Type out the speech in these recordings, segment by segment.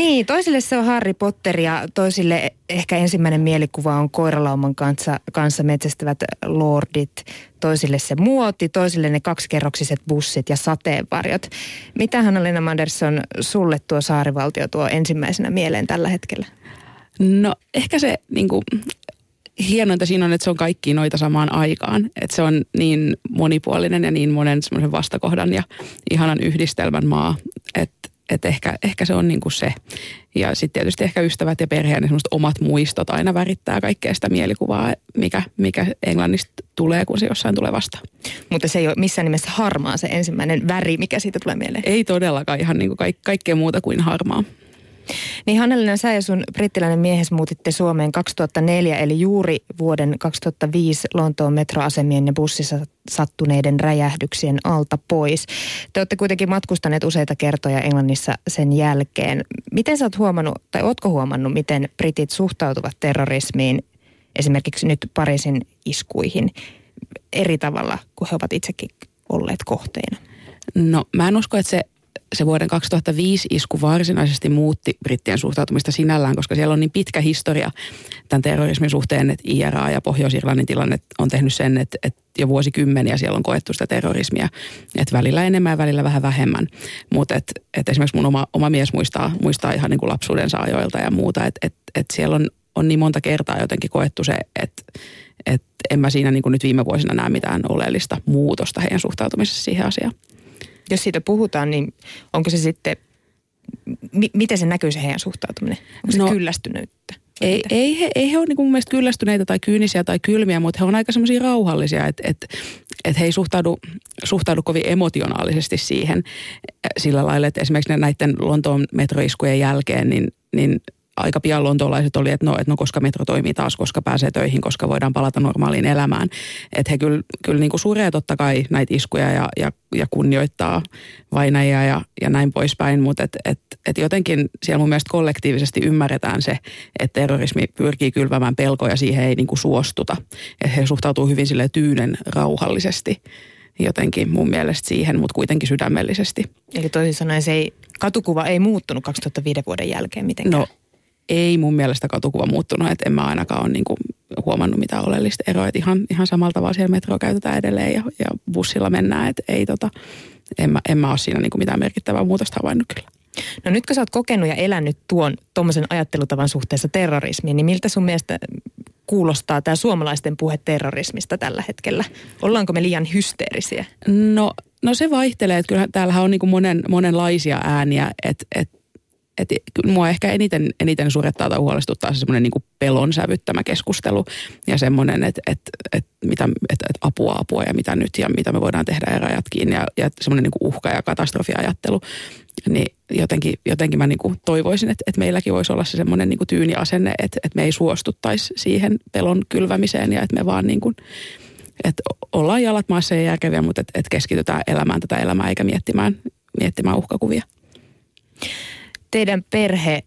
Niin, toisille se on Harry Potter ja toisille ehkä ensimmäinen mielikuva on koiralauman kanssa, kanssa metsästävät lordit. Toisille se muoti, toisille ne kaksikerroksiset bussit ja sateenvarjot. Mitä Hanna-Lena Manderson sulle tuo saarivaltio tuo ensimmäisenä mieleen tällä hetkellä? No ehkä se niin kuin, hienointa siinä on, että se on kaikki noita samaan aikaan. Että se on niin monipuolinen ja niin monen semmoisen vastakohdan ja ihanan yhdistelmän maa, että et ehkä, ehkä se on niin kuin se. Ja sitten tietysti ehkä ystävät ja perheen semmoiset omat muistot aina värittää kaikkea sitä mielikuvaa, mikä, mikä Englannista tulee, kun se jossain tulee vastaan. Mutta se ei ole missään nimessä harmaa se ensimmäinen väri, mikä siitä tulee mieleen. Ei todellakaan ihan niin kuin kaik, kaikkea muuta kuin harmaa. Niin Hannelina, sä ja sun brittiläinen miehes muutitte Suomeen 2004, eli juuri vuoden 2005 Lontoon metroasemien ja bussissa sattuneiden räjähdyksien alta pois. Te olette kuitenkin matkustaneet useita kertoja Englannissa sen jälkeen. Miten sä oot huomannut, tai ootko huomannut, miten britit suhtautuvat terrorismiin, esimerkiksi nyt Pariisin iskuihin, eri tavalla kuin he ovat itsekin olleet kohteina? No mä en usko, että se se vuoden 2005 isku varsinaisesti muutti brittien suhtautumista sinällään, koska siellä on niin pitkä historia tämän terrorismin suhteen, että IRA ja Pohjois-Irlannin tilanne on tehnyt sen, että, että jo vuosikymmeniä siellä on koettu sitä terrorismia, että välillä enemmän ja välillä vähän vähemmän. Mutta et, et esimerkiksi mun oma, oma mies muistaa, muistaa ihan niin kuin lapsuuden ajoilta ja muuta, että et, et siellä on, on niin monta kertaa jotenkin koettu se, että et en mä siinä niin kuin nyt viime vuosina näe mitään oleellista muutosta heidän suhtautumisessa siihen asiaan jos siitä puhutaan, niin onko se sitten, mi- miten se näkyy se heidän suhtautuminen? Onko se no, kyllästynyttä? Ei, ei, he, ei he ole niin mun mielestä kyllästyneitä tai kyynisiä tai kylmiä, mutta he on aika semmoisia rauhallisia, että et, et he ei suhtaudu, suhtaudu kovin emotionaalisesti siihen sillä lailla, että esimerkiksi näiden Lontoon metroiskujen jälkeen, niin, niin aika pian lontoolaiset oli, että no, että no koska metro toimii taas, koska pääsee töihin, koska voidaan palata normaaliin elämään. Että he kyllä, kyllä niin kuin suree totta kai näitä iskuja ja, ja, ja kunnioittaa vainajia ja, ja näin poispäin, mutta et, et, et jotenkin siellä mun mielestä kollektiivisesti ymmärretään se, että terrorismi pyrkii kylvämään pelkoja, siihen ei niin kuin suostuta. Että he suhtautuu hyvin sille tyynen rauhallisesti jotenkin mun mielestä siihen, mutta kuitenkin sydämellisesti. Eli toisin sanoen se ei, katukuva ei muuttunut 2005 vuoden jälkeen mitenkään? No ei mun mielestä katukuva muuttunut, että en mä ainakaan ole niin kuin huomannut mitään oleellista eroa, että ihan, ihan samalla tavalla siellä metroa käytetään edelleen ja, ja bussilla mennään, että ei tota, en mä, en mä ole siinä niin kuin mitään merkittävää muutosta havainnut kyllä. No nyt kun sä oot kokenut ja elänyt tuon tuommoisen ajattelutavan suhteessa terrorismiin, niin miltä sun mielestä kuulostaa tämä suomalaisten puhe terrorismista tällä hetkellä? Ollaanko me liian hysteerisiä? No, no se vaihtelee, että kyllähän täällähän on niin kuin monen, monenlaisia ääniä, että, että että mua ehkä eniten, eniten surettaa tai huolestuttaa se semmoinen niin pelon sävyttämä keskustelu ja semmoinen, että, että, että, mitä, että, että apua apua ja mitä nyt ja mitä me voidaan tehdä ja rajat kiinni ja, ja semmoinen niin uhka- ja katastrofiajattelu. Niin jotenkin, jotenkin mä niin toivoisin, että, että meilläkin voisi olla se semmoinen niin kuin tyyni asenne, että, että me ei suostuttaisi siihen pelon kylvämiseen ja että me vaan niin kuin, että ollaan jalat maassa ja järkeviä, mutta että, että keskitytään elämään tätä elämää eikä miettimään, miettimään uhkakuvia. Teidän perhe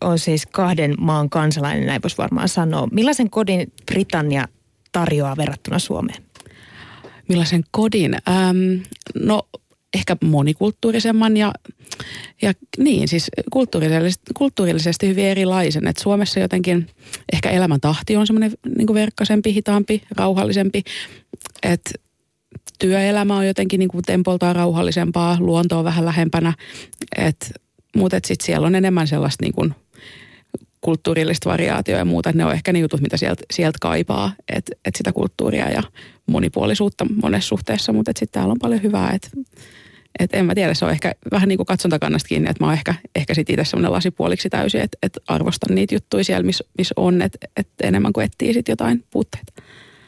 on siis kahden maan kansalainen, näin voisi varmaan sanoa. Millaisen kodin Britannia tarjoaa verrattuna Suomeen? Millaisen kodin? Ähm, no ehkä monikulttuurisemman ja, ja niin, siis kulttuurillisesti, kulttuurillisesti hyvin erilaisen. Et Suomessa jotenkin ehkä elämäntahti on semmoinen niin verkkaisempi, hitaampi, rauhallisempi. Et työelämä on jotenkin niin kuin tempoltaan rauhallisempaa, luonto on vähän lähempänä. Et mutta sitten siellä on enemmän sellaista niin kuin kulttuurillista variaatioa ja muuta. Ne on ehkä ne jutut, mitä sieltä sielt kaipaa, että et sitä kulttuuria ja monipuolisuutta monessa suhteessa, mutta sitten täällä on paljon hyvää, että et en mä tiedä, se on ehkä vähän niin kuin katsontakannasta kiinni, että mä oon ehkä, ehkä sit itse semmoinen lasipuoliksi täysin, että et arvostan niitä juttuja siellä, missä mis on, että et enemmän kuin etsii sit jotain puutteita.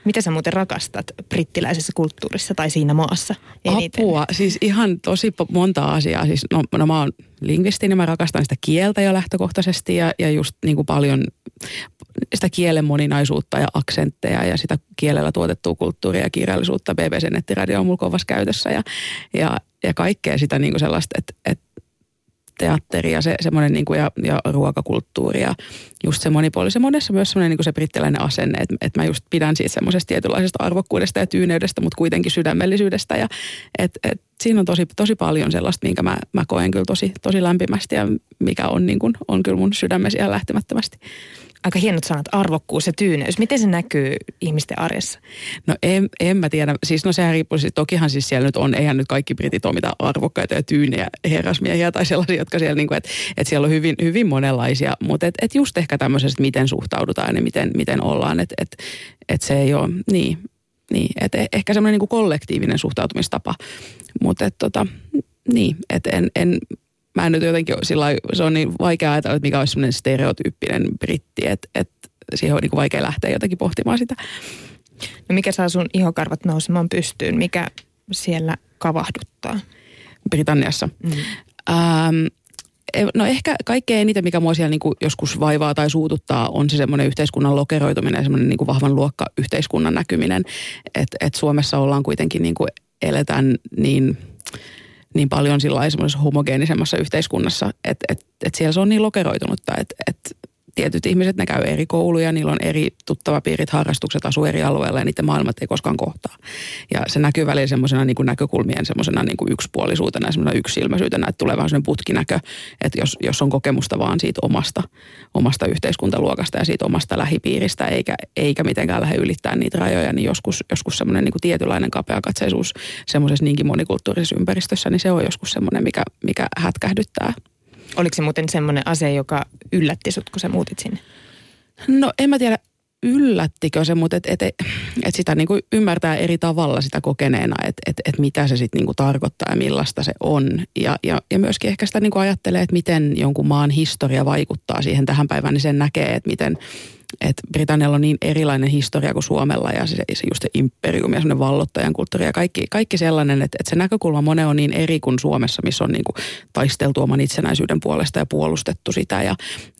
Mitä sä muuten rakastat brittiläisessä kulttuurissa tai siinä maassa eniten? Apua, siis ihan tosi monta asiaa. Siis, no, no mä oon lingvisti, niin mä rakastan sitä kieltä jo lähtökohtaisesti ja, ja just niin kuin paljon sitä kielen moninaisuutta ja aksentteja ja sitä kielellä tuotettua kulttuuria ja kirjallisuutta. BBC-nettiradio on mulla kovassa käytössä ja, ja, ja kaikkea sitä niin kuin sellaista, että, että teatteri ja se, semmoinen niin kuin ja, ja ruokakulttuuri ja just se monipuolisen monessa myös semmoinen niin se brittiläinen asenne, että, että mä just pidän siitä semmoisesta tietynlaisesta arvokkuudesta ja tyyneydestä, mutta kuitenkin sydämellisyydestä ja että et, siinä on tosi, tosi paljon sellaista, minkä mä, mä koen kyllä tosi, tosi lämpimästi ja mikä on, niin kuin, on kyllä mun sydämessä lähtemättömästi aika hienot sanat, arvokkuus ja tyyneys. Miten se näkyy ihmisten arjessa? No en, en mä tiedä. Siis no sehän riippuu, siis, tokihan siis siellä nyt on, eihän nyt kaikki britit ole mitään arvokkaita ja tyynejä herrasmiehiä tai sellaisia, jotka siellä niin kuin, että, että siellä on hyvin, hyvin monenlaisia. Mutta et, et just ehkä tämmöisestä, miten suhtaudutaan ja miten, miten ollaan, että et, et se ei ole, niin, niin että e, ehkä semmoinen niin kollektiivinen suhtautumistapa. Mutta tota, niin, että en, en, mä en nyt jotenkin sillä se on niin vaikea ajatella, että mikä olisi semmoinen stereotyyppinen britti, että, että siihen on niin kuin vaikea lähteä jotenkin pohtimaan sitä. No mikä saa sun ihokarvat nousemaan pystyyn? Mikä siellä kavahduttaa? Britanniassa. Mm. Ähm, No ehkä kaikkein eniten, mikä mua siellä niin kuin joskus vaivaa tai suututtaa, on se semmoinen yhteiskunnan lokeroituminen, semmoinen niin kuin vahvan luokkayhteiskunnan näkyminen. Että et Suomessa ollaan kuitenkin niin kuin eletään niin niin paljon sillä homogeenisemmassa yhteiskunnassa, että et, et siellä se on niin lokeroitunutta, että et tietyt ihmiset, ne käy eri kouluja, niillä on eri tuttavapiirit, harrastukset, asuu eri alueilla ja niiden maailmat ei koskaan kohtaa. Ja se näkyy välillä semmoisena niin näkökulmien semmoisena niin yksipuolisuutena semmoisena yksilmäisyytenä, että tulee vähän semmoinen putkinäkö, että jos, jos on kokemusta vaan siitä omasta, omasta yhteiskuntaluokasta ja siitä omasta lähipiiristä, eikä, eikä mitenkään lähde ylittää niitä rajoja, niin joskus, joskus semmoinen niin kuin tietynlainen kapeakatseisuus semmoisessa niinkin monikulttuurisessa ympäristössä, niin se on joskus semmoinen, mikä, mikä hätkähdyttää. Oliko se muuten semmoinen asia, joka yllätti sut, kun sä muutit sinne? No en mä tiedä, yllättikö se, mutta et, et, et, sitä niinku ymmärtää eri tavalla sitä kokeneena, että et, et mitä se sitten niinku tarkoittaa ja millaista se on. Ja, ja, ja myöskin ehkä sitä niinku ajattelee, että miten jonkun maan historia vaikuttaa siihen tähän päivään, niin sen näkee, että miten että Britannialla on niin erilainen historia kuin Suomella ja se, se just se imperiumi ja semmoinen vallottajan kulttuuri ja kaikki, kaikki sellainen, että, että se näkökulma monen on niin eri kuin Suomessa, missä on niin kuin taisteltu oman itsenäisyyden puolesta ja puolustettu sitä ja,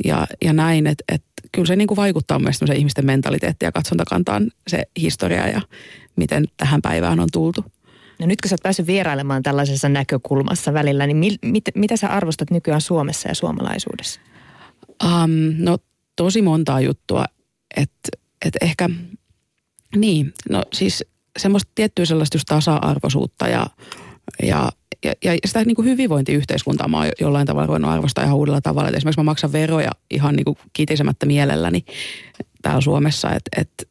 ja, ja näin, että, että kyllä se niin kuin vaikuttaa myös ihmisten mentaliteettiin ja katsontakantaan se historia ja miten tähän päivään on tultu. No nyt kun sä oot päässyt vierailemaan tällaisessa näkökulmassa välillä, niin mit, mit, mitä sä arvostat nykyään Suomessa ja suomalaisuudessa? Um, no tosi montaa juttua, että et ehkä, niin, no siis semmoista tiettyä sellaista just tasa-arvoisuutta ja, ja ja, ja sitä niin kuin hyvinvointiyhteiskuntaa mä oon jollain tavalla ruvennut arvostaa ihan uudella tavalla. Et esimerkiksi mä maksan veroja ihan niin kuin kitisemättä mielelläni täällä Suomessa, että et,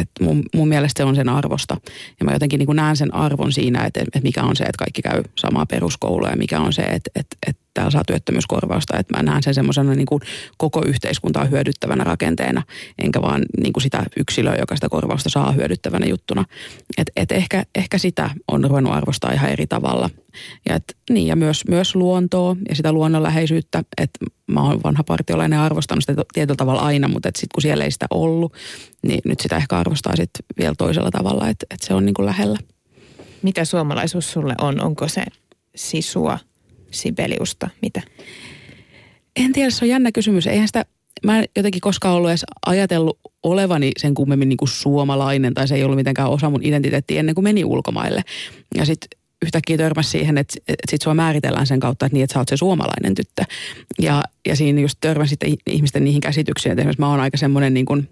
et mun, mun mielestä se on sen arvosta. Ja mä jotenkin niin näen sen arvon siinä, että, että mikä on se, että kaikki käy samaa peruskoulua ja mikä on se, että, että, että täällä saa työttömyyskorvausta. Että mä näen sen semmoisena niin koko yhteiskuntaa hyödyttävänä rakenteena, enkä vaan niin kuin sitä yksilöä, joka sitä korvausta saa hyödyttävänä juttuna. Et, et ehkä, ehkä sitä on ruvennut arvostaa ihan eri tavalla. Ja, et, niin, ja myös, myös luontoa ja sitä luonnonläheisyyttä. Että mä oon vanha partiolainen arvostanut sitä tietyllä tavalla aina, mutta sitten kun siellä ei sitä ollut, niin nyt sitä ehkä arvostaa sitten vielä toisella tavalla, että, että se on niin kuin lähellä. Mitä suomalaisuus sulle on? Onko se sisua, Sibeliusta, mitä? En tiedä, se on jännä kysymys. Eihän sitä, mä en jotenkin koskaan ollut edes ajatellut olevani sen kummemmin niin kuin suomalainen, tai se ei ollut mitenkään osa mun identiteettiä ennen kuin meni ulkomaille. Ja sitten yhtäkkiä törmäsi siihen, että, että sit sua määritellään sen kautta, että niin, että sä oot se suomalainen tyttö. Ja, ja siinä just törmäsi sitten ihmisten niihin käsityksiin, että esimerkiksi mä oon aika semmoinen niin kuin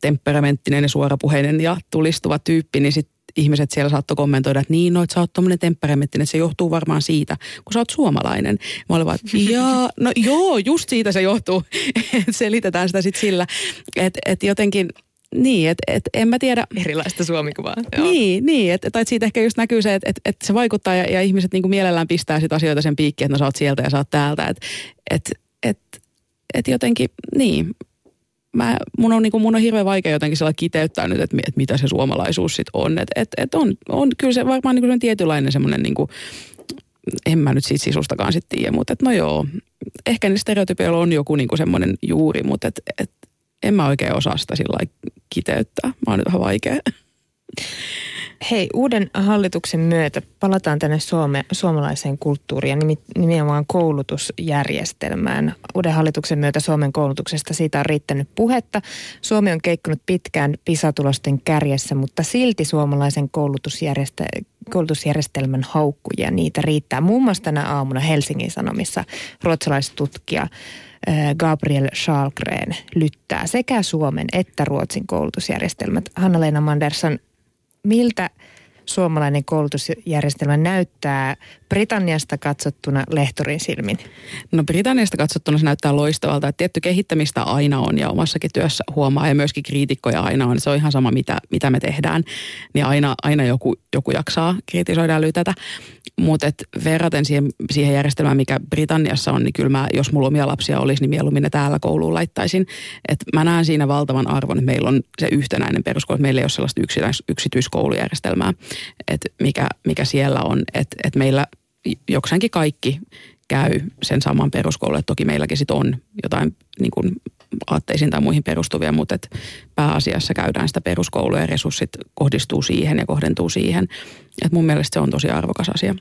temperamenttinen ja suorapuheinen ja tulistuva tyyppi, niin sitten ihmiset siellä saattoi kommentoida, että niin, no, että sä oot tommonen temperamenttinen, että se johtuu varmaan siitä, kun sä oot suomalainen. Mä olin vaan, että no joo, just siitä se johtuu. Selitetään sitä sitten sillä, että et jotenkin niin, että et, en mä tiedä. Erilaista suomikuvaa. Joo. Niin, niin että et, siitä ehkä just näkyy se, että et, et se vaikuttaa ja, ja ihmiset niinku mielellään pistää sit asioita sen piikkiin, että no sä oot sieltä ja sä oot täältä. Että et, et, et jotenkin, niin, mä, mun, on, niin kuin, mun on hirveän vaikea jotenkin sillä kiteyttää nyt, että, että mitä se suomalaisuus sitten on. Että et, et on, on kyllä se varmaan niin kuin tietynlainen semmoinen, niin kuin, en mä nyt siitä sisustakaan sitten tiedä, mutta et, no joo, ehkä ne stereotypioilla on joku niin kuin semmoinen juuri, mutta et, et, en mä oikein osaa sitä sillä kiteyttää. Mä oon nyt vähän vaikea. Hei, uuden hallituksen myötä palataan tänne Suome, suomalaiseen kulttuuriin ja nimenomaan koulutusjärjestelmään. Uuden hallituksen myötä Suomen koulutuksesta siitä on riittänyt puhetta. Suomi on keikkunut pitkään PISA-tulosten kärjessä, mutta silti suomalaisen koulutusjärjestelmän koulutusjärjestelmän haukkuja, niitä riittää. Muun muassa tänä aamuna Helsingin Sanomissa ruotsalaistutkija Gabriel Schalgren lyttää sekä Suomen että Ruotsin koulutusjärjestelmät. Hanna-Leena Manderson, miltä suomalainen koulutusjärjestelmä näyttää Britanniasta katsottuna lehtorin silmin? No Britanniasta katsottuna se näyttää loistavalta, että tietty kehittämistä aina on ja omassakin työssä huomaa ja myöskin kriitikkoja aina on. Se on ihan sama, mitä, mitä me tehdään, niin aina, aina joku, joku jaksaa kritisoida ja lytätä. Mutta verraten siihen, siihen järjestelmään, mikä Britanniassa on, niin kyllä mä, jos mulla omia lapsia olisi, niin mieluummin ne täällä kouluun laittaisin. Et mä näen siinä valtavan arvon, että meillä on se yhtenäinen peruskoulu, että meillä ei ole sellaista yksityiskoulujärjestelmää, että mikä, mikä siellä on. Että et meillä jokseenkin kaikki käy sen saman peruskoulun. Toki meilläkin sit on jotain niin kuin aatteisiin tai muihin perustuvia, mutta et pääasiassa käydään sitä peruskoulua ja resurssit kohdistuu siihen ja kohdentuu siihen. Et mun mielestä se on tosi arvokas asia.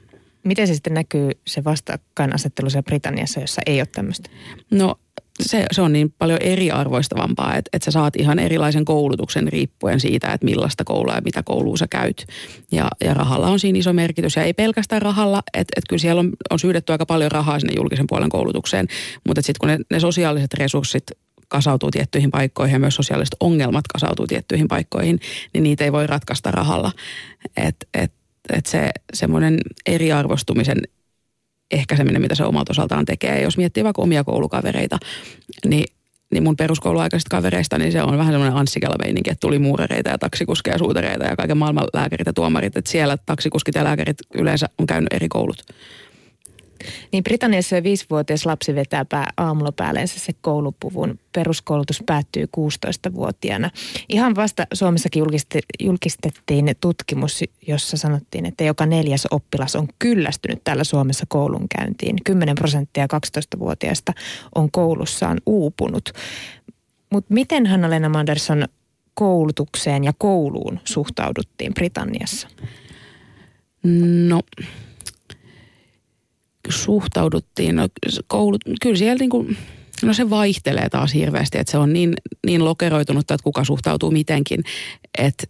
Miten se sitten näkyy se vastakkainasettelu siellä Britanniassa, jossa ei ole tämmöistä? No se, se on niin paljon eriarvoistavampaa, että, että sä saat ihan erilaisen koulutuksen riippuen siitä, että millaista koulua ja mitä koulua sä käyt. Ja, ja rahalla on siinä iso merkitys. Ja ei pelkästään rahalla, että, että kyllä siellä on, on syydetty aika paljon rahaa sinne julkisen puolen koulutukseen. Mutta sitten kun ne, ne sosiaaliset resurssit kasautuu tiettyihin paikkoihin ja myös sosiaaliset ongelmat kasautuu tiettyihin paikkoihin, niin niitä ei voi ratkaista rahalla. Että et, et se semmoinen eriarvostumisen ehkäiseminen, mitä se omalta osaltaan tekee. Jos miettii vaikka omia koulukavereita, niin niin mun peruskouluaikaisista kavereista, niin se on vähän semmoinen anssikela-meininki, että tuli muurereita ja taksikuskeja ja suutareita ja kaiken maailman lääkärit ja tuomarit. Että siellä taksikuskit ja lääkärit yleensä on käynyt eri koulut. Niin Britanniassa viisivuotias lapsi vetää aamulla päälleensä se koulupuvun. Peruskoulutus päättyy 16-vuotiaana. Ihan vasta Suomessakin julkistettiin tutkimus, jossa sanottiin, että joka neljäs oppilas on kyllästynyt täällä Suomessa koulunkäyntiin. 10 prosenttia 12-vuotiaista on koulussaan uupunut. Mutta miten Hanna-Lena Manderson koulutukseen ja kouluun suhtauduttiin Britanniassa? No suhtauduttiin? No, koulut, kyllä siellä niin kuin, no se vaihtelee taas hirveästi, että se on niin, niin lokeroitunut, että kuka suhtautuu mitenkin, että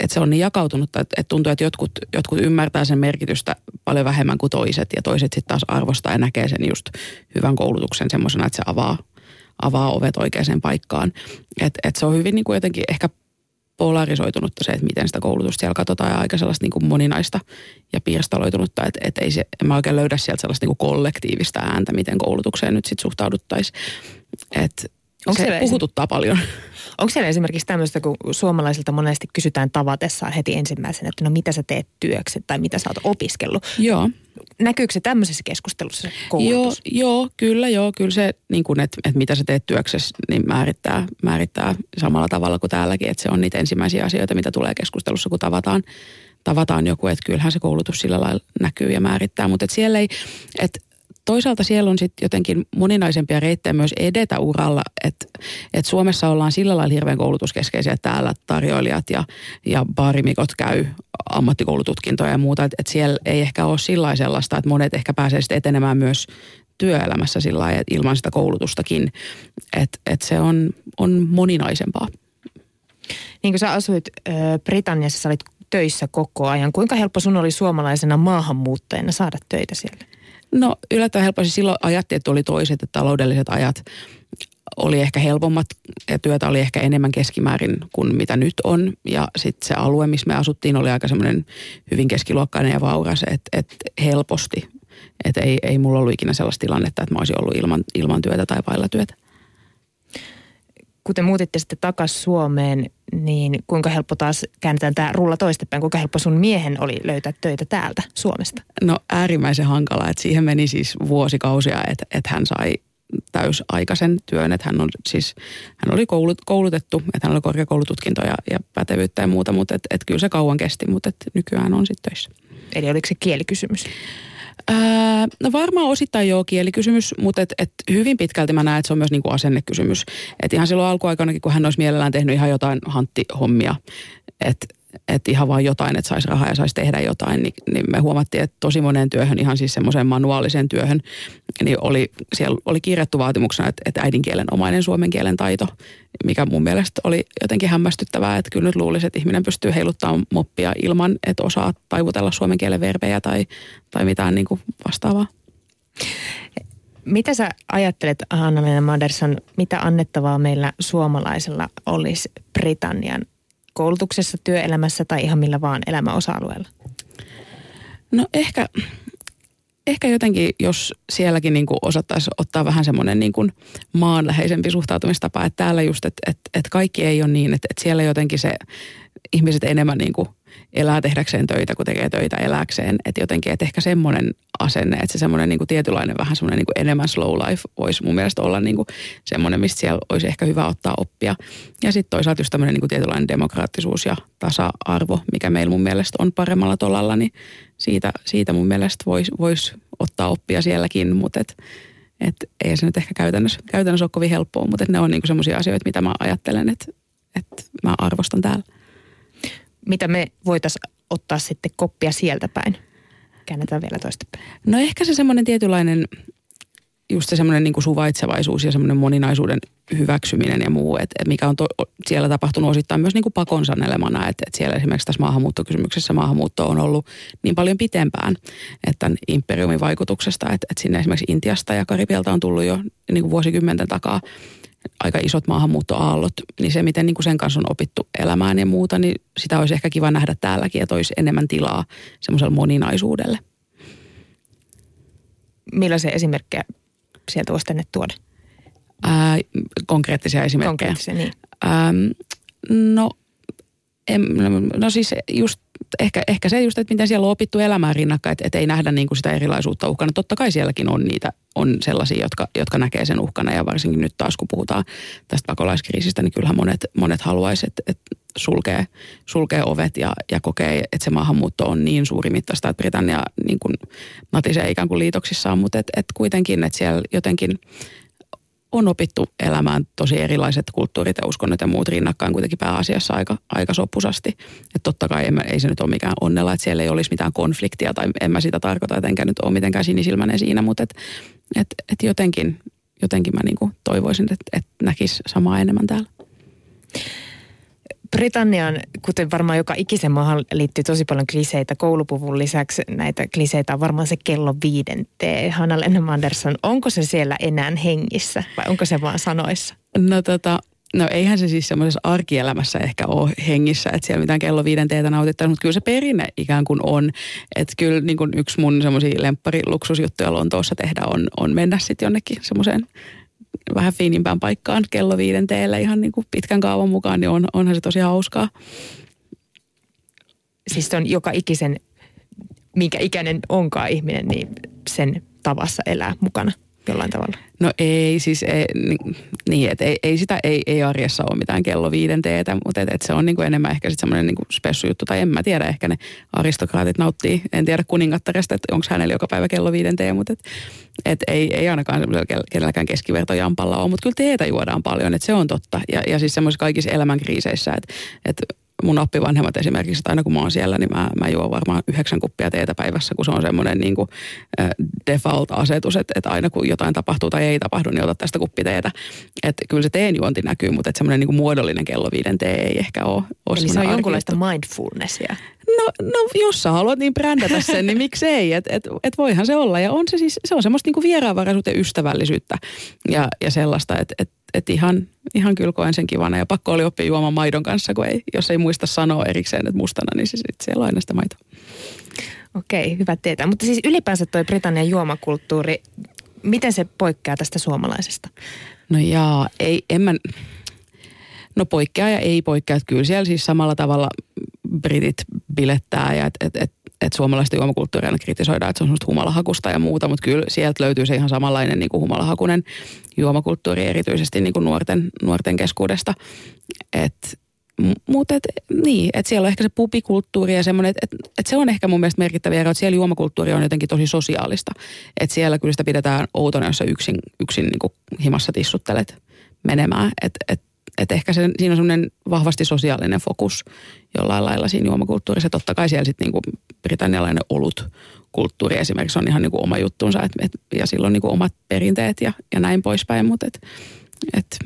että se on niin jakautunut, että, että tuntuu, että jotkut, jotkut ymmärtää sen merkitystä paljon vähemmän kuin toiset ja toiset sitten taas arvostaa ja näkee sen just hyvän koulutuksen semmoisena, että se avaa, avaa ovet oikeaan paikkaan. Että et se on hyvin niin kuin jotenkin ehkä polarisoitunutta se, että miten sitä koulutusta siellä katsotaan ja aika sellaista niin kuin moninaista ja pirstaloitunutta, että, että ei se, en mä oikein löydä sieltä sellaista niin kuin kollektiivista ääntä, miten koulutukseen nyt sitten suhtauduttaisiin. Että Onko se puhututtaa paljon. Onko siellä esimerkiksi tämmöistä, kun suomalaisilta monesti kysytään tavatessaan heti ensimmäisenä, että no mitä sä teet työksi tai mitä sä oot opiskellut? Joo. Näkyykö se tämmöisessä keskustelussa Joo, joo, kyllä joo. Kyllä se, niin kuin, että, että mitä sä teet työksessä, niin määrittää, määrittää samalla tavalla kuin täälläkin. Että se on niitä ensimmäisiä asioita, mitä tulee keskustelussa, kun tavataan, tavataan joku. Että kyllähän se koulutus sillä lailla näkyy ja määrittää. Mutta siellä ei, että toisaalta siellä on sitten jotenkin moninaisempia reittejä myös edetä uralla, että et Suomessa ollaan sillä lailla hirveän koulutuskeskeisiä, että täällä tarjoilijat ja, ja baarimikot käy ammattikoulututkintoja ja muuta, että et siellä ei ehkä ole sillä sellaista, että monet ehkä pääsee sitten etenemään myös työelämässä sillä lailla, ilman sitä koulutustakin, että et se on, on moninaisempaa. Niin kuin sä asuit äh, Britanniassa, sä olit töissä koko ajan. Kuinka helppo sun oli suomalaisena maahanmuuttajana saada töitä siellä? No yllättävän helposti silloin ajattiin, että oli toiset, että taloudelliset ajat oli ehkä helpommat ja työtä oli ehkä enemmän keskimäärin kuin mitä nyt on. Ja sitten se alue, missä me asuttiin, oli aika semmoinen hyvin keskiluokkainen ja vauras, että et helposti. Että ei, ei mulla ollut ikinä sellaista tilannetta, että mä olisin ollut ilman, ilman työtä tai vailla työtä kun te muutitte sitten takaisin Suomeen, niin kuinka helppo taas käännetään tämä rulla toistepäin, kuinka helppo sun miehen oli löytää töitä täältä Suomesta? No äärimmäisen hankala, että siihen meni siis vuosikausia, että, että hän sai täysaikaisen työn, että hän, on siis, hän oli koulut, koulutettu, että hän oli korkeakoulututkinto ja, ja pätevyyttä ja muuta, mutta että et kyllä se kauan kesti, mutta että nykyään on sitten töissä. Eli oliko se kielikysymys? Ää, no varmaan osittain joo kielikysymys, mutta et, et hyvin pitkälti mä näen, että se on myös niinku asennekysymys. Et ihan silloin alkuaikanakin, kun hän olisi mielellään tehnyt ihan jotain hanttihommia, että että ihan vaan jotain, että saisi rahaa ja saisi tehdä jotain, niin, niin me huomattiin, että tosi moneen työhön, ihan siis semmoiseen manuaaliseen työhön, niin oli, siellä oli kirjattu vaatimuksena, että, että äidinkielen omainen suomen kielen taito, mikä mun mielestä oli jotenkin hämmästyttävää, että kyllä nyt luulisi, että ihminen pystyy heiluttamaan moppia ilman, että osaa taivutella suomen kielen verbejä tai, tai mitään niin kuin vastaavaa. Mitä sä ajattelet, Hanna-Leena Maderson, mitä annettavaa meillä suomalaisella olisi Britannian koulutuksessa, työelämässä tai ihan millä vaan elämän osa-alueella? No ehkä, ehkä jotenkin, jos sielläkin niin osattaisi ottaa vähän semmoinen niin maanläheisempi suhtautumistapa, että täällä just, että, että, että kaikki ei ole niin, että, että siellä jotenkin se ihmiset enemmän niin kuin elää tehdäkseen töitä, kun tekee töitä eläkseen. Että jotenkin, että ehkä semmoinen asenne, että se semmoinen niin tietynlainen vähän semmoinen niin enemmän slow life voisi mun mielestä olla niin semmoinen, mistä siellä olisi ehkä hyvä ottaa oppia. Ja sitten toisaalta just tämmöinen niin tietynlainen demokraattisuus ja tasa-arvo, mikä meillä mun mielestä on paremmalla tolalla, niin siitä, siitä mun mielestä voisi vois ottaa oppia sielläkin, mutta et, et ei se nyt ehkä käytännössä, käytännössä ole kovin helppoa, mutta ne on niinku semmoisia asioita, mitä mä ajattelen, että, että mä arvostan täällä mitä me voitaisiin ottaa sitten koppia sieltä päin? Käännetään vielä toista päin. No ehkä se semmoinen tietynlainen, just se semmoinen niin suvaitsevaisuus ja semmoinen moninaisuuden hyväksyminen ja muu, että et mikä on to, siellä tapahtunut osittain myös niin kuin pakon sanelemana, että et siellä esimerkiksi tässä maahanmuuttokysymyksessä maahanmuutto on ollut niin paljon pitempään, että tämän imperiumin vaikutuksesta, että et sinne esimerkiksi Intiasta ja Karibialta on tullut jo niin kuin vuosikymmenten takaa aika isot maahanmuuttoaallot, niin se, miten niin kuin sen kanssa on opittu elämään ja muuta, niin sitä olisi ehkä kiva nähdä täälläkin, että olisi enemmän tilaa semmoiselle moninaisuudelle. Millaisia esimerkkejä sieltä voisi tänne tuoda? Ää, konkreettisia esimerkkejä. Konkreettisia, niin. Ää, no, en, no siis just ehkä, ehkä se just, että miten siellä on opittu elämään rinnakkain, että, että ei nähdä niin kuin sitä erilaisuutta uhkana. Totta kai sielläkin on niitä, on sellaisia, jotka, jotka näkee sen uhkana ja varsinkin nyt taas kun puhutaan tästä pakolaiskriisistä, niin kyllähän monet, monet haluaisi, että, että sulkee, sulkee ovet ja, ja kokee, että se maahanmuutto on niin suuri mittaista, että Britannia niin kuin natisee ikään kuin liitoksissaan, mutta et, et kuitenkin, että siellä jotenkin on opittu elämään tosi erilaiset kulttuurit ja uskonnot ja muut rinnakkain kuitenkin pääasiassa aika, aika sopusasti. Että totta kai en, ei se nyt ole mikään onnella, että siellä ei olisi mitään konfliktia tai en mä sitä tarkoita, että enkä nyt ole mitenkään sinisilmäinen siinä, mutta et, et, et jotenkin, jotenkin mä niinku toivoisin, että et näkisi samaa enemmän täällä. Britannian, kuten varmaan joka ikisen maahan liittyy tosi paljon kliseitä. Koulupuvun lisäksi näitä kliseitä on varmaan se kello viiden tee. Hanna Lennon Andersson, onko se siellä enää hengissä vai onko se vaan sanoissa? No tota, No eihän se siis semmoisessa arkielämässä ehkä ole hengissä, että siellä mitään kello viiden teetä nautittaisi, mutta kyllä se perinne ikään kuin on. Että kyllä niin kuin yksi mun semmoisia lemppariluksusjuttuja Lontoossa tehdä on, on mennä sitten jonnekin semmoiseen vähän fiinimpään paikkaan kello viiden teelle ihan niin kuin pitkän kaavan mukaan, niin on, onhan se tosi hauskaa. Siis se on joka ikisen, minkä ikäinen onkaan ihminen, niin sen tavassa elää mukana jollain tavalla? No ei, siis ei, niin, että ei, ei sitä, ei, ei arjessa ole mitään kello viiden teetä, mutta et, et se on niinku enemmän ehkä sitten semmoinen niinku spessujuttu, tai en mä tiedä, ehkä ne aristokraatit nauttii, en tiedä kuningattaresta, että onko hänellä joka päivä kello viiden tee, mutta et, et ei, ei ainakaan kenelläkään keskivertojampalla ole, mutta kyllä teetä juodaan paljon, että se on totta, ja, ja siis semmoisissa kaikissa elämänkriiseissä, että et mun oppivanhemmat esimerkiksi, että aina kun mä oon siellä, niin mä, mä juon varmaan yhdeksän kuppia teetä päivässä, kun se on semmoinen niin kuin, default-asetus, että, että aina kun jotain tapahtuu tai ei tapahdu, niin ota tästä kuppiteetä. Että kyllä se teen juonti näkyy, mutta että semmoinen niin kuin muodollinen kello viiden tee ei ehkä ole. ole Eli se on jonkunlaista mindfulnessia. No, no jos sä haluat niin brändätä sen, niin miksei, että et, et voihan se olla. Ja on se siis, se on semmoista niin kuin vieraanvaraisuutta ja ystävällisyyttä ja, ja sellaista, että et, et ihan, ihan kyllä koen sen kivana. Ja pakko oli oppia juomaan maidon kanssa, kun ei, jos ei muista sanoa erikseen, että mustana, niin se, sit siellä on aina sitä maitoa. Okei, hyvä tietää. Mutta siis ylipäänsä toi Britannian juomakulttuuri, miten se poikkeaa tästä suomalaisesta? No jaa, ei, en mä, no poikkeaa ja ei poikkea. Että kyllä siellä siis samalla tavalla britit bilettää ja että et, et, et suomalaista juomakulttuuria aina kritisoidaan, että se on semmoista humalahakusta ja muuta, mutta kyllä sieltä löytyy se ihan samanlainen niin kuin humalahakunen juomakulttuuri erityisesti niin kuin nuorten, nuorten keskuudesta. Et, mutta et, niin, että siellä on ehkä se pubikulttuuri ja semmoinen, että et, et se on ehkä mun mielestä merkittävä ero, että siellä juomakulttuuri on jotenkin tosi sosiaalista. Että siellä kyllä sitä pidetään outona, jos yksin, yksin niin kuin himassa tissuttelet menemään. Että et, et ehkä se, siinä on semmoinen vahvasti sosiaalinen fokus jollain lailla siinä juomakulttuurissa. Totta kai siellä sitten niin britannialainen olut kulttuuri esimerkiksi on ihan niin kuin oma juttunsa et, et, ja silloin niin kuin omat perinteet ja, ja näin poispäin, mutta et, et,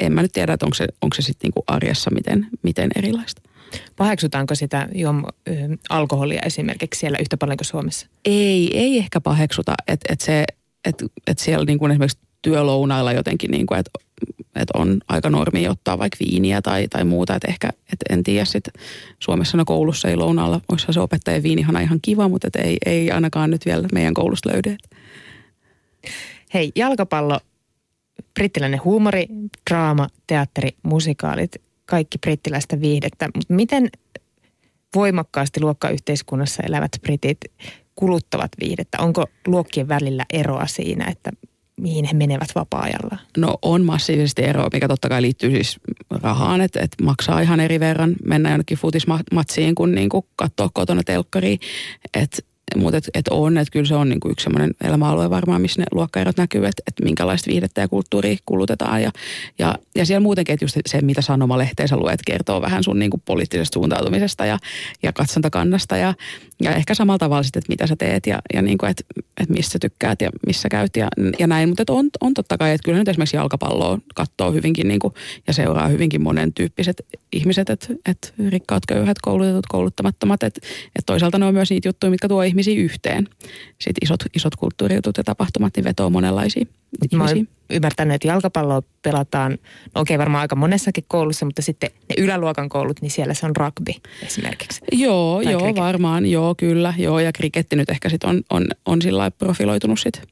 en mä nyt tiedä, että onko se, onko se sitten niin arjessa miten, miten erilaista. Paheksutaanko sitä juom, alkoholia esimerkiksi siellä yhtä paljon kuin Suomessa? Ei, ei ehkä paheksuta, että et se, että et siellä niin kuin esimerkiksi työlounailla jotenkin, niin kuin, että että on aika normi ottaa vaikka viiniä tai, tai muuta. Että ehkä, että en tiedä sitten Suomessa no koulussa ei lounaalla, olisi se opettajan viinihana ihan kiva, mutta et ei, ei ainakaan nyt vielä meidän koulusta löydy. Hei, jalkapallo, brittiläinen huumori, draama, teatteri, musikaalit, kaikki brittiläistä viihdettä. Mutta miten voimakkaasti luokkayhteiskunnassa elävät britit kuluttavat viihdettä? Onko luokkien välillä eroa siinä, että mihin he menevät vapaa-ajalla? No on massiivisesti eroa, mikä totta kai liittyy siis rahaan, että, että maksaa ihan eri verran mennä jonnekin futismatsiin kuin, niin kuin katsoa kotona telkkariin. Että mutta et, et on, että kyllä se on niinku yksi sellainen elämäalue varmaan, missä ne luokkaerot näkyy, että et minkälaista viihdettä ja kulttuuria kulutetaan. Ja, ja, ja siellä muutenkin, että just se, mitä sanomalehteensä luet, kertoo vähän sun niinku poliittisesta suuntautumisesta ja, ja katsontakannasta ja, ja ehkä samalla tavalla sitten, että mitä sä teet ja, ja niinku, että et missä tykkäät ja missä käyt ja, ja näin. Mutta on, on totta kai, että kyllä nyt esimerkiksi jalkapalloa katsoo hyvinkin niinku, ja seuraa hyvinkin monen tyyppiset ihmiset, että et rikkaat, köyhät, koulutetut, kouluttamattomat. Että et toisaalta ne on myös niitä juttuja, mitkä tuo ihmisiä yhteen. Sitten isot, isot kulttuurijutut ja tapahtumat niin vetoo monenlaisia Mä oon ymmärtänyt, että jalkapalloa pelataan, no okei varmaan aika monessakin koulussa, mutta sitten ne yläluokan koulut, niin siellä se on rugby esimerkiksi. Joo, tai joo cricket. varmaan, joo kyllä, joo ja kriketti nyt ehkä sitten on, on, on sillä profiloitunut sitten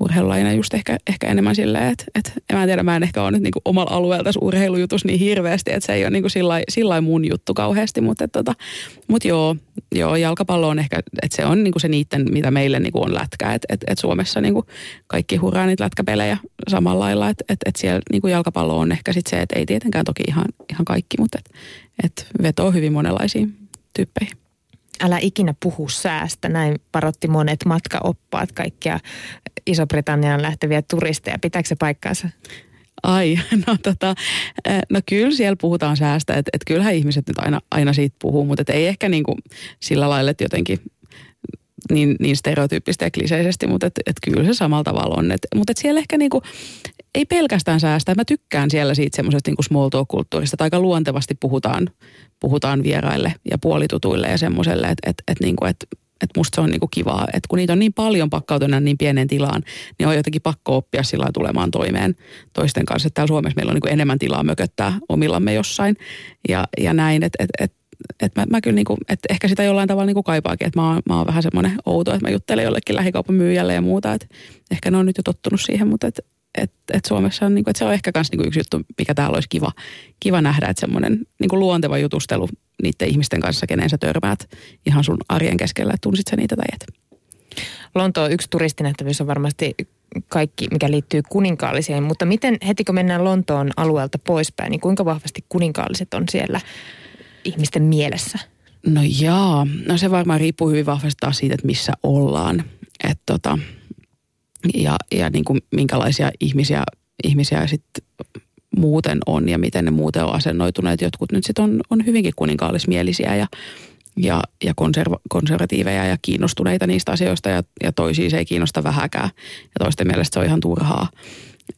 urheilulajina just ehkä, ehkä enemmän silleen, että, että en mä tiedä, mä en ehkä ole nyt niinku omalla alueella tässä urheilujutus niin hirveästi, että se ei ole niinku sillä mun juttu kauheasti, mutta, että, tota, mutta joo, joo, jalkapallo on ehkä, että se on niinku se niiden, mitä meille niinku on lätkä, että, että, että Suomessa niinku kaikki hurraa niitä lätkäpelejä samalla lailla, että, että, että siellä niinku jalkapallo on ehkä sitten se, että ei tietenkään toki ihan, ihan kaikki, mutta että, että vetoo hyvin monenlaisiin tyyppeihin älä ikinä puhu säästä. Näin parotti monet matkaoppaat kaikkia Iso-Britanniaan lähteviä turisteja. Pitääkö se paikkaansa? Ai, no tota, no kyllä siellä puhutaan säästä, että et kyllähän ihmiset nyt aina, aina siitä puhuu, mutta ei ehkä niin kuin sillä lailla, että jotenkin niin, niin stereotyyppistä ja kliseisesti, mutta et, et kyllä se samalla tavalla on. Et, mutta et siellä ehkä niinku, ei pelkästään säästä. Mä tykkään siellä siitä semmoisesta niinku small talk-kulttuurista, että aika luontevasti puhutaan, puhutaan vieraille ja puolitutuille ja semmoiselle, että et, et, niinku, et, että musta se on niinku kivaa, että kun niitä on niin paljon pakkautuneena niin pienen tilaan, niin on jotenkin pakko oppia sillä tulemaan toimeen toisten kanssa. Että täällä Suomessa meillä on niinku enemmän tilaa mököttää omillamme jossain ja, ja näin, että et, et, et mä, mä kyllä niinku, että ehkä sitä jollain tavalla niinku kaipaakin, että mä, mä oon vähän semmoinen outo, että mä juttelen jollekin lähikaupan myyjälle ja muuta, että ehkä ne on nyt jo tottunut siihen, mutta että et, et Suomessa on, niinku, että se on ehkä myös niinku yksi juttu, mikä täällä olisi kiva, kiva nähdä, että semmoinen niinku luonteva jutustelu niiden ihmisten kanssa, kenen sä törmäät ihan sun arjen keskellä, että tunsit sä niitä tai et. Lontoon yksi turistinähtävyys on varmasti kaikki, mikä liittyy kuninkaalliseen, mutta miten heti kun mennään Lontoon alueelta poispäin, niin kuinka vahvasti kuninkaalliset on siellä ihmisten mielessä? No jaa, no se varmaan riippuu hyvin vahvasti taas siitä, että missä ollaan. Et tota, ja ja niin kuin minkälaisia ihmisiä, ihmisiä sitten muuten on ja miten ne muuten on asennoituneet. Jotkut nyt sitten on, on hyvinkin kuninkaallismielisiä ja, ja, ja konserva, konservatiiveja ja kiinnostuneita niistä asioista ja, ja toisia se ei kiinnosta vähäkään. Ja toisten mielestä se on ihan turhaa.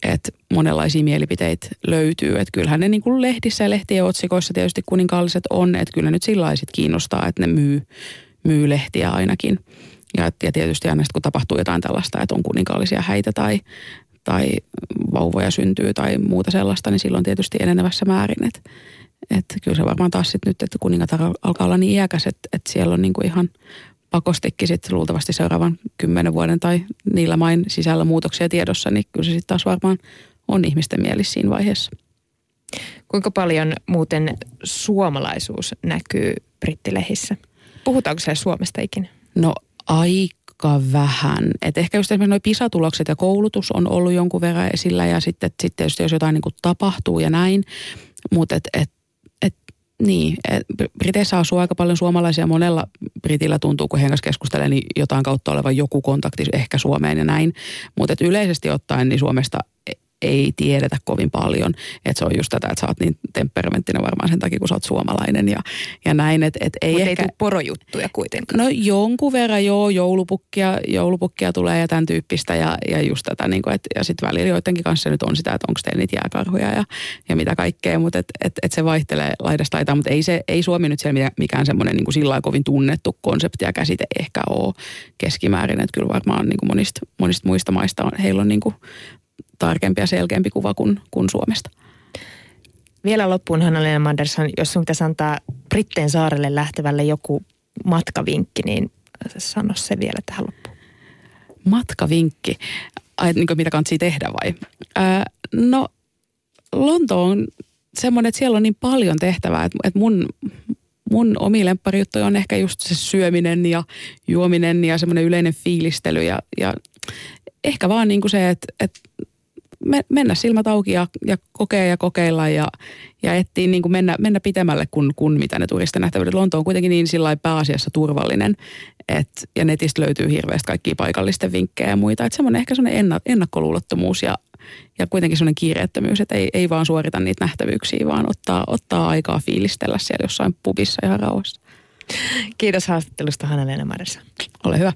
Että monenlaisia mielipiteitä löytyy. Että kyllähän ne niin kuin lehdissä ja lehtien otsikoissa tietysti kuninkaalliset on. Että kyllä nyt sillä kiinnostaa, että ne myy, myy lehtiä ainakin. Ja, ja tietysti aina kun tapahtuu jotain tällaista, että on kuninkaallisia häitä tai, tai vauvoja syntyy tai muuta sellaista, niin silloin tietysti enenevässä määrin. Että et kyllä se varmaan taas sit nyt, että kuningatar alkaa olla niin iäkäs, että, että siellä on niinku ihan pakostikin sit luultavasti seuraavan kymmenen vuoden tai niillä main sisällä muutoksia tiedossa, niin kyllä se sitten taas varmaan on ihmisten mielissä siinä vaiheessa. Kuinka paljon muuten suomalaisuus näkyy brittilehissä? Puhutaanko siellä Suomesta ikinä? No aika vähän. Et ehkä just esimerkiksi nuo PISA-tulokset ja koulutus on ollut jonkun verran esillä ja sitten, sitten just jos jotain niin kuin tapahtuu ja näin. Mutta et, et, et, niin, et Briteissä asuu aika paljon suomalaisia. Monella Britillä tuntuu, kun heidän keskustelee, niin jotain kautta olevan joku kontakti ehkä Suomeen ja näin. Mutta yleisesti ottaen niin Suomesta ei tiedetä kovin paljon. Että se on just tätä, että sä oot niin temperamenttinen varmaan sen takia, kun sä oot suomalainen ja, ja näin. Et, et ei Mutta ehkä... ei tule porojuttuja kuitenkaan. No jonkun verran joo, joulupukkia, joulupukkia tulee ja tämän tyyppistä ja, ja just tätä. Niin kuin, et, ja sitten välillä joidenkin kanssa nyt on sitä, että onko teillä niitä jääkarhuja ja, ja mitä kaikkea. Mutta et, et, et se vaihtelee laidasta laitaan. Mutta ei, se, ei Suomi nyt siellä mikään semmoinen niin sillä kovin tunnettu konsepti ja käsite ehkä ole keskimäärin. Että kyllä varmaan niin kuin monista, monista muista maista on, heillä on niin kuin tarkempi ja selkeämpi kuva kuin, kuin Suomesta. Vielä loppuun Hanna-Leena Manderson, jos sun pitäisi antaa Britteen saarelle lähtevälle joku matkavinkki, niin sano se vielä tähän loppuun. Matkavinkki? Ai, niin mitä kannattaa tehdä vai? Ää, no, Lonto on semmoinen, että siellä on niin paljon tehtävää, että, että mun, mun omi lempparijuttuja on ehkä just se syöminen ja juominen ja semmoinen yleinen fiilistely ja, ja ehkä vaan niin kuin se, että, että mennä silmät auki ja, ja kokea ja kokeilla ja, ja etsiä niin kuin mennä, mennä pitemmälle kuin, kuin mitä ne turistinähtävyydet. Lonto on kuitenkin niin sillä pääasiassa turvallinen et, ja netistä löytyy hirveästi kaikkia paikallisten vinkkejä ja muita. Että semmoinen ehkä semmoinen ennakkoluulottomuus ja, ja kuitenkin semmoinen kiireettömyys, että ei, ei vaan suorita niitä nähtävyyksiä, vaan ottaa, ottaa aikaa fiilistellä siellä jossain pubissa ihan rauhassa. Kiitos haastattelusta Hanna-Leena Ole hyvä.